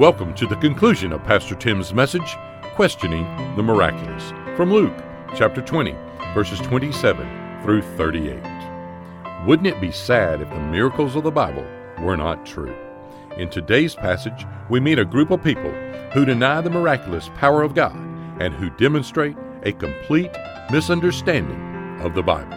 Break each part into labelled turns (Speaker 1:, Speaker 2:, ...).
Speaker 1: Welcome to the conclusion of Pastor Tim's message, Questioning the Miraculous, from Luke chapter 20, verses 27 through 38. Wouldn't it be sad if the miracles of the Bible were not true? In today's passage, we meet a group of people who deny the miraculous power of God and who demonstrate a complete misunderstanding of the Bible.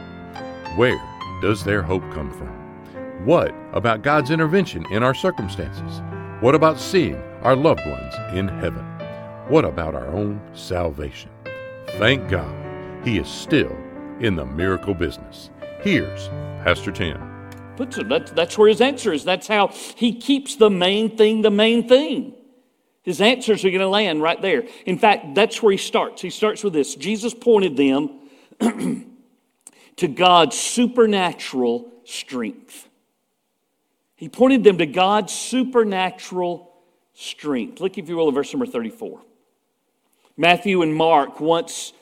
Speaker 1: Where does their hope come from? What about God's intervention in our circumstances? What about seeing our loved ones in heaven? What about our own salvation? Thank God He is still in the miracle business. Here's Pastor Tim.
Speaker 2: That's where his answer is. That's how he keeps the main thing the main thing. His answers are going to land right there. In fact, that's where he starts. He starts with this Jesus pointed them to God's supernatural strength. He pointed them to God's supernatural strength. Look, if you will, at verse number 34. Matthew and Mark, once,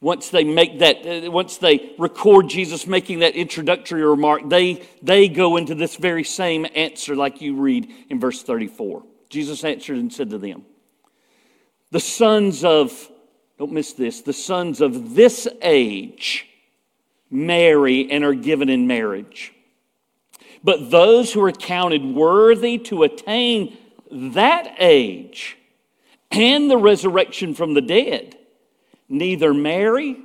Speaker 2: once they make that, uh, once they record Jesus making that introductory remark, they, they go into this very same answer like you read in verse 34. Jesus answered and said to them, The sons of, don't miss this, the sons of this age marry and are given in marriage but those who are counted worthy to attain that age and the resurrection from the dead neither marry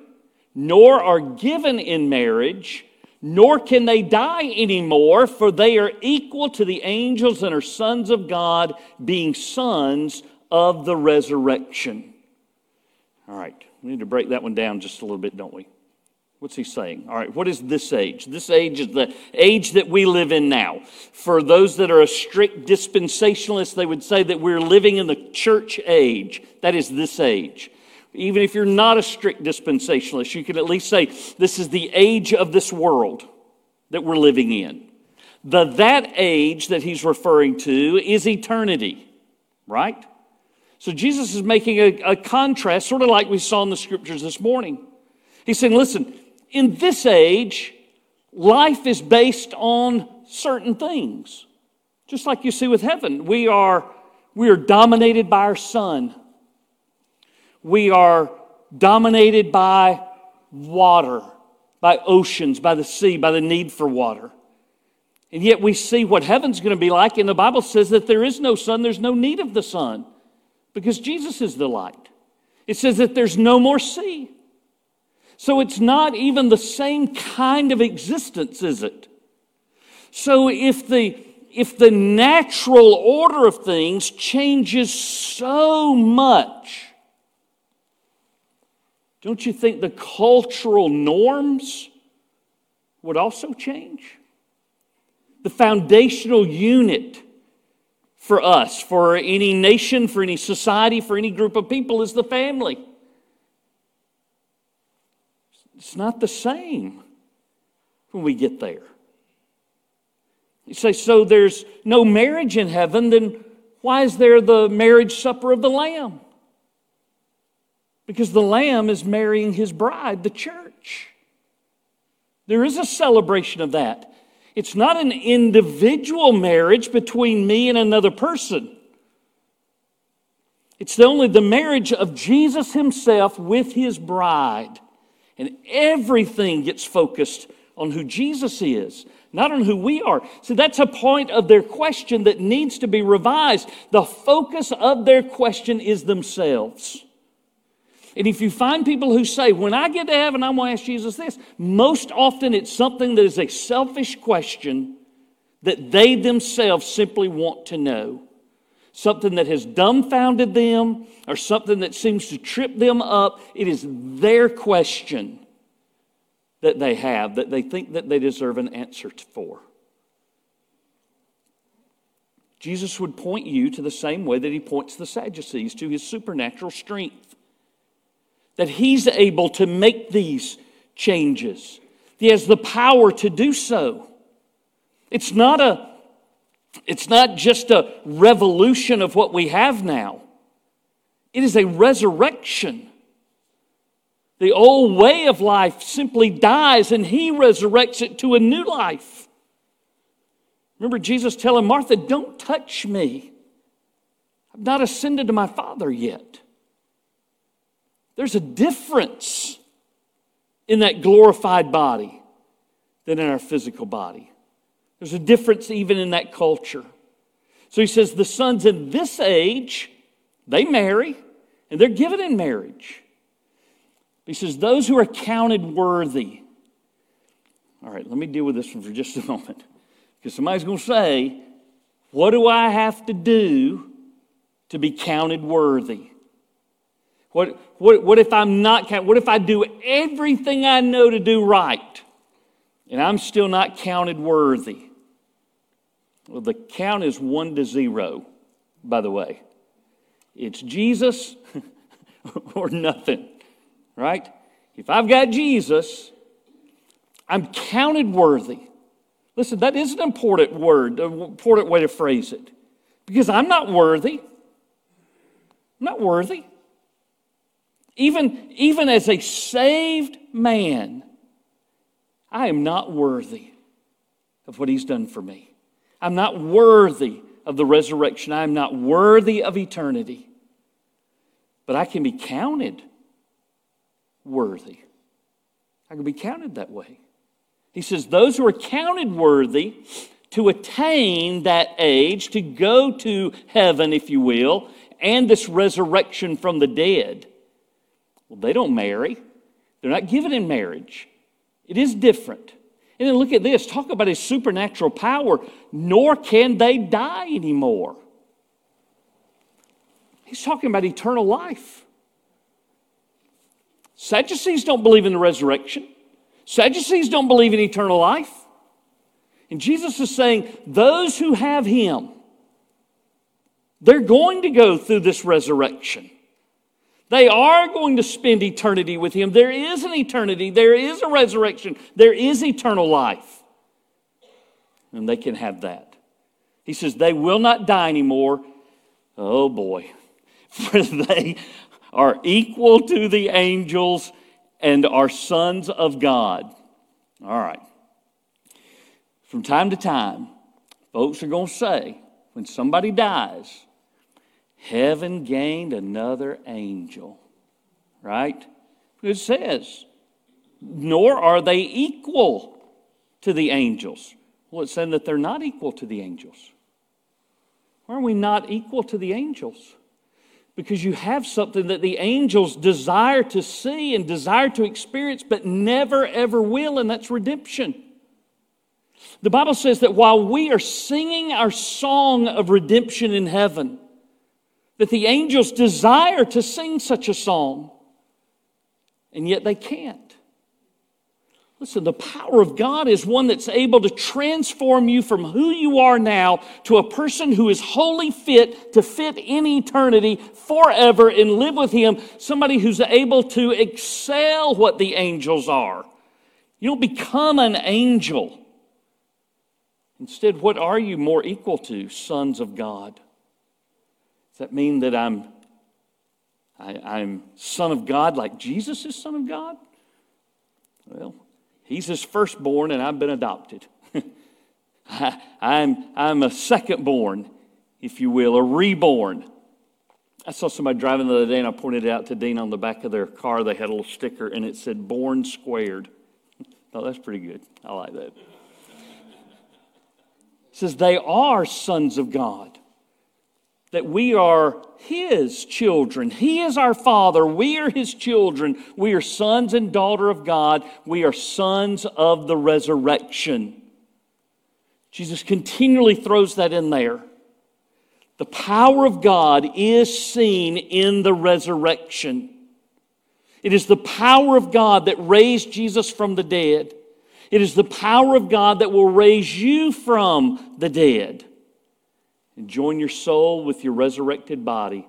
Speaker 2: nor are given in marriage, nor can they die anymore, for they are equal to the angels and are sons of God, being sons of the resurrection. All right, we need to break that one down just a little bit, don't we? What's he saying? All right, what is this age? This age is the age that we live in now. For those that are a strict dispensationalist, they would say that we're living in the church age. That is this age. Even if you're not a strict dispensationalist, you can at least say this is the age of this world that we're living in. The that age that he's referring to is eternity, right? So Jesus is making a, a contrast, sort of like we saw in the scriptures this morning. He's saying, listen, in this age, life is based on certain things. Just like you see with heaven, we are, we are dominated by our sun. We are dominated by water, by oceans, by the sea, by the need for water. And yet we see what heaven's going to be like, and the Bible says that there is no sun, there's no need of the sun, because Jesus is the light. It says that there's no more sea. So it's not even the same kind of existence, is it? So if the if the natural order of things changes so much, don't you think the cultural norms would also change? The foundational unit for us, for any nation, for any society, for any group of people is the family. It's not the same when we get there. You say, so there's no marriage in heaven, then why is there the marriage supper of the Lamb? Because the Lamb is marrying his bride, the church. There is a celebration of that. It's not an individual marriage between me and another person. It's only the marriage of Jesus himself with his bride. And everything gets focused on who Jesus is, not on who we are. So that's a point of their question that needs to be revised. The focus of their question is themselves. And if you find people who say, when I get to heaven, I'm going to ask Jesus this, most often it's something that is a selfish question that they themselves simply want to know something that has dumbfounded them or something that seems to trip them up. It is their question that they have that they think that they deserve an answer for. Jesus would point you to the same way that he points the Sadducees to his supernatural strength. That he's able to make these changes. He has the power to do so. It's not a it's not just a revolution of what we have now, it is a resurrection. The old way of life simply dies and he resurrects it to a new life. Remember Jesus telling Martha, Don't touch me. I've not ascended to my Father yet. There's a difference in that glorified body than in our physical body. There's a difference even in that culture. So he says the sons in this age, they marry and they're given in marriage. He says, those who are counted worthy. All right, let me deal with this one for just a moment. Because somebody's going to say, What do I have to do to be counted worthy? What, what, what if I'm not counted? What if I do everything I know to do right and I'm still not counted worthy? Well, the count is one to zero, by the way. It's Jesus or nothing, right? If I've got Jesus, I'm counted worthy. Listen, that is an important word, an important way to phrase it. Because I'm not worthy. I'm not worthy. Even, even as a saved man, I am not worthy of what he's done for me. I'm not worthy of the resurrection. I'm not worthy of eternity. But I can be counted worthy. I can be counted that way. He says, Those who are counted worthy to attain that age, to go to heaven, if you will, and this resurrection from the dead, well, they don't marry. They're not given in marriage. It is different. And then look at this talk about his supernatural power, nor can they die anymore. He's talking about eternal life. Sadducees don't believe in the resurrection. Sadducees don't believe in eternal life. And Jesus is saying, those who have Him, they're going to go through this resurrection. They are going to spend eternity with Him. There is an eternity, there is a resurrection, there is eternal life. And they can have that. He says, they will not die anymore. Oh boy, for they are equal to the angels and are sons of God. All right. From time to time, folks are going to say, when somebody dies, heaven gained another angel. Right? It says, nor are they equal to the angels. Well, it's saying that they're not equal to the angels. Why are we not equal to the angels? because you have something that the angels desire to see and desire to experience, but never ever will, and that's redemption. The Bible says that while we are singing our song of redemption in heaven, that the angels desire to sing such a song, and yet they can't. Listen, the power of God is one that's able to transform you from who you are now to a person who is wholly fit to fit in eternity forever and live with Him. Somebody who's able to excel what the angels are. You don't become an angel. Instead, what are you more equal to? Sons of God. Does that mean that I'm, I, am son of God like Jesus is son of God? Well, He's his firstborn, and I've been adopted. I, I'm, I'm a secondborn, if you will, a reborn. I saw somebody driving the other day, and I pointed it out to Dean on the back of their car. They had a little sticker, and it said, Born Squared. Oh, that's pretty good. I like that. It says, They are sons of God that we are His children. He is our Father. We are His children. We are sons and daughter of God. We are sons of the resurrection. Jesus continually throws that in there. The power of God is seen in the resurrection. It is the power of God that raised Jesus from the dead. It is the power of God that will raise you from the dead and join your soul with your resurrected body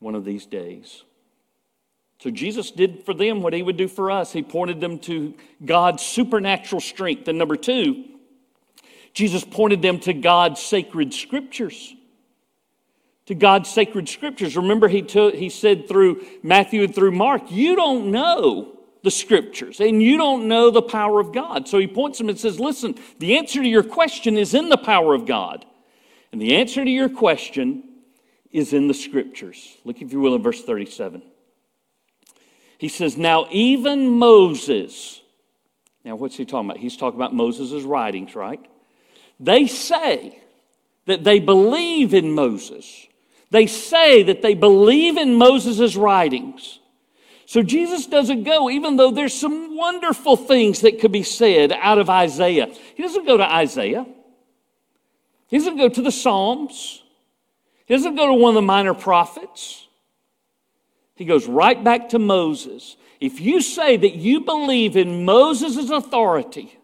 Speaker 2: one of these days. So Jesus did for them what he would do for us. He pointed them to God's supernatural strength. And number two, Jesus pointed them to God's sacred scriptures. To God's sacred scriptures. Remember, he, took, he said through Matthew and through Mark, you don't know the scriptures and you don't know the power of God. So he points them and says, listen, the answer to your question is in the power of God. And the answer to your question is in the scriptures. Look, if you will, in verse 37. He says, Now even Moses, now what's he talking about? He's talking about Moses' writings, right? They say that they believe in Moses. They say that they believe in Moses' writings. So Jesus doesn't go, even though there's some wonderful things that could be said out of Isaiah. He doesn't go to Isaiah. He doesn't go to the Psalms. He doesn't go to one of the minor prophets. He goes right back to Moses. If you say that you believe in Moses' authority,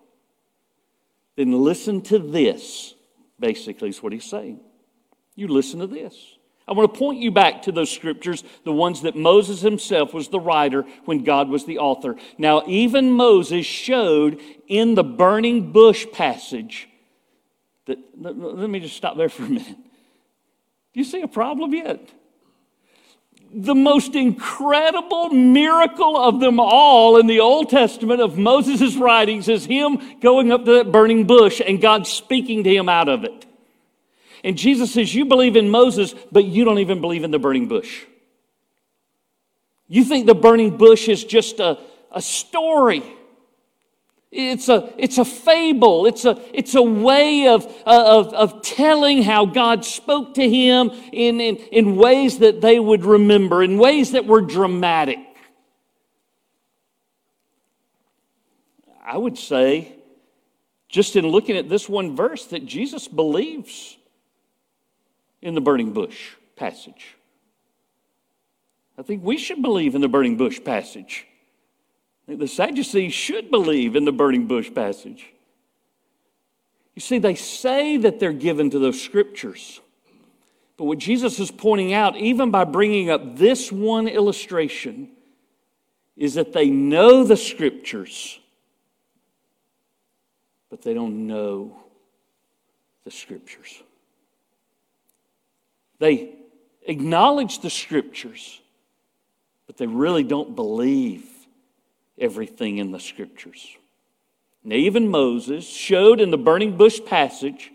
Speaker 2: then listen to this, basically, is what he's saying. You listen to this. I want to point you back to those scriptures, the ones that Moses himself was the writer when God was the author. Now, even Moses showed in the burning bush passage that, let me just stop there for a minute. Do you see a problem yet? The most incredible miracle of them all in the Old Testament of Moses' writings is him going up to that burning bush and God speaking to him out of it. And Jesus says, You believe in Moses, but you don't even believe in the burning bush. You think the burning bush is just a, a story. It's a, it's a fable. It's a, it's a way of, uh, of, of telling how God spoke to him in, in, in ways that they would remember, in ways that were dramatic. I would say, just in looking at this one verse, that Jesus believes in the burning bush passage. I think we should believe in the burning bush passage. The Sadducees should believe in the burning bush passage. You see, they say that they're given to those scriptures. But what Jesus is pointing out, even by bringing up this one illustration, is that they know the scriptures, but they don't know the scriptures. They acknowledge the scriptures, but they really don't believe everything in the scriptures. Now, even Moses showed in the burning bush passage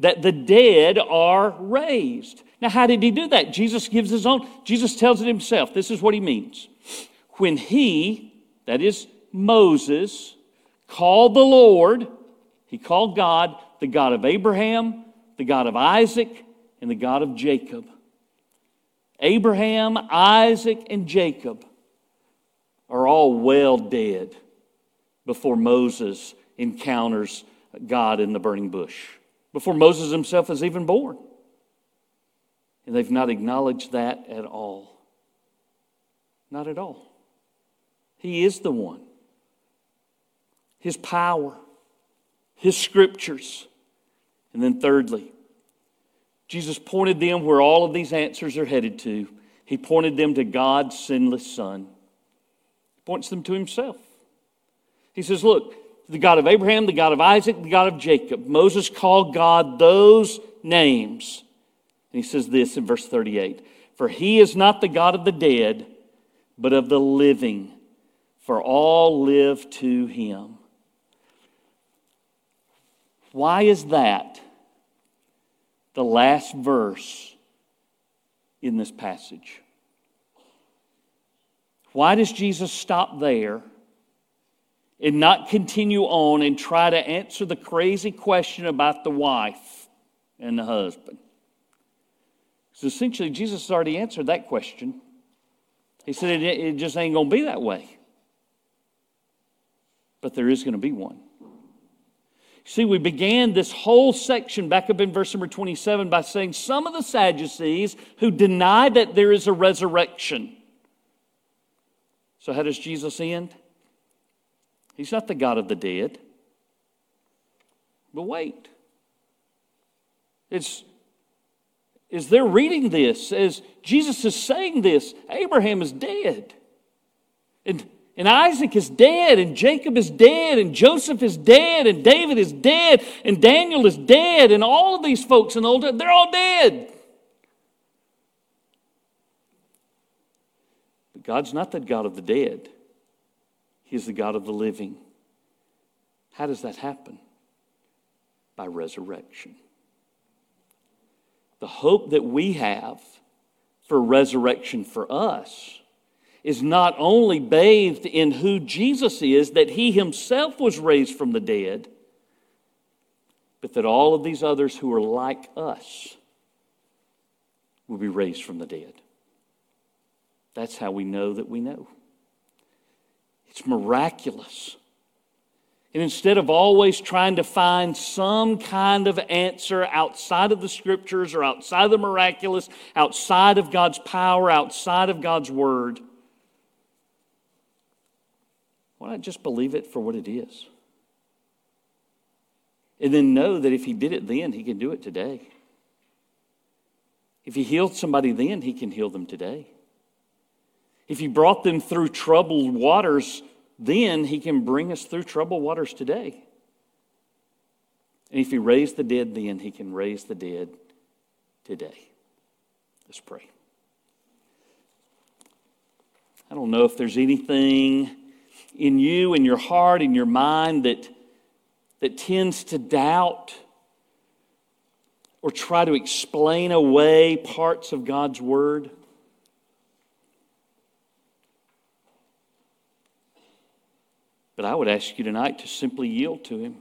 Speaker 2: that the dead are raised. Now, how did he do that? Jesus gives his own, Jesus tells it himself. This is what he means. When he, that is Moses, called the Lord, he called God the God of Abraham, the God of Isaac, and the God of Jacob. Abraham, Isaac, and Jacob are all well dead before Moses encounters God in the burning bush, before Moses himself is even born. And they've not acknowledged that at all. Not at all. He is the one. His power, His scriptures. And then, thirdly, Jesus pointed them where all of these answers are headed to. He pointed them to God's sinless Son. Points them to Himself. He says, Look, the God of Abraham, the God of Isaac, the God of Jacob. Moses called God those names. And he says this in verse 38 For he is not the God of the dead, but of the living, for all live to him. Why is that? the last verse in this passage. Why does Jesus stop there and not continue on and try to answer the crazy question about the wife and the husband? Because essentially, Jesus has already answered that question. He said it, it just ain't going to be that way. But there is going to be one. See, we began this whole section back up in verse number 27 by saying some of the Sadducees who deny that there is a resurrection. So, how does Jesus end? He's not the God of the dead. But wait. It's as they're reading this, as Jesus is saying this, Abraham is dead. And and Isaac is dead, and Jacob is dead, and Joseph is dead, and David is dead, and Daniel is dead, and all of these folks in the Old they're all dead. But God's not the God of the dead, He's the God of the living. How does that happen? By resurrection. The hope that we have for resurrection for us is not only bathed in who Jesus is, that he himself was raised from the dead, but that all of these others who are like us will be raised from the dead. That's how we know that we know. It's miraculous. And instead of always trying to find some kind of answer outside of the scriptures or outside of the miraculous, outside of God's power, outside of God's word, why not just believe it for what it is? And then know that if He did it then, He can do it today. If He healed somebody then, He can heal them today. If He brought them through troubled waters then he can bring us through troubled waters today. And if he raised the dead then, he can raise the dead today. Let's pray. I don't know if there's anything in you, in your heart, in your mind that, that tends to doubt or try to explain away parts of God's Word. But I would ask you tonight to simply yield to Him.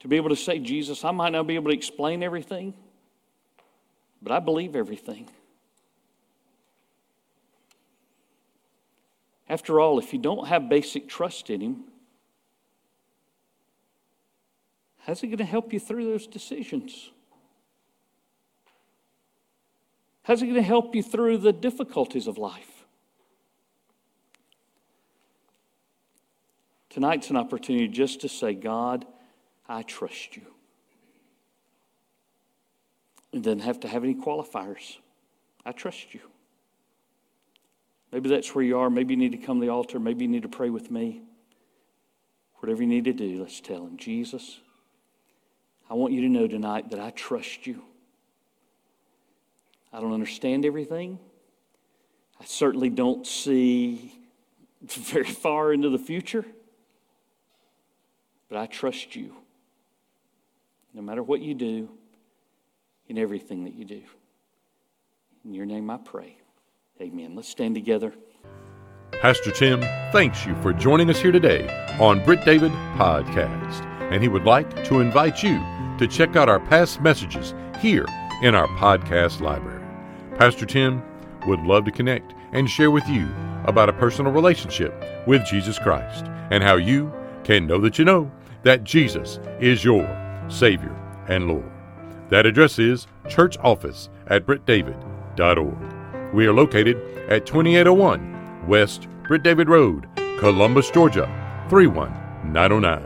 Speaker 2: To be able to say, Jesus, I might not be able to explain everything, but I believe everything. After all, if you don't have basic trust in Him, how's it going to help you through those decisions? How's it going to help you through the difficulties of life? Tonight's an opportunity just to say, God, I trust you. It doesn't have to have any qualifiers. I trust you. Maybe that's where you are. Maybe you need to come to the altar. Maybe you need to pray with me. Whatever you need to do, let's tell him, Jesus, I want you to know tonight that I trust you. I don't understand everything. I certainly don't see very far into the future. But I trust you no matter what you do in everything that you do. In your name I pray. Amen. Let's stand together.
Speaker 1: Pastor Tim thanks you for joining us here today on Britt David Podcast, and he would like to invite you to check out our past messages here in our podcast library. Pastor Tim would love to connect and share with you about a personal relationship with Jesus Christ and how you can know that you know that Jesus is your Savior and Lord. That address is church office at brittdavid.org. We are located at 2801 West Britt David Road, Columbus, Georgia 31909.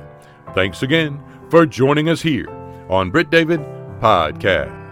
Speaker 1: Thanks again for joining us here on Britt David Podcast.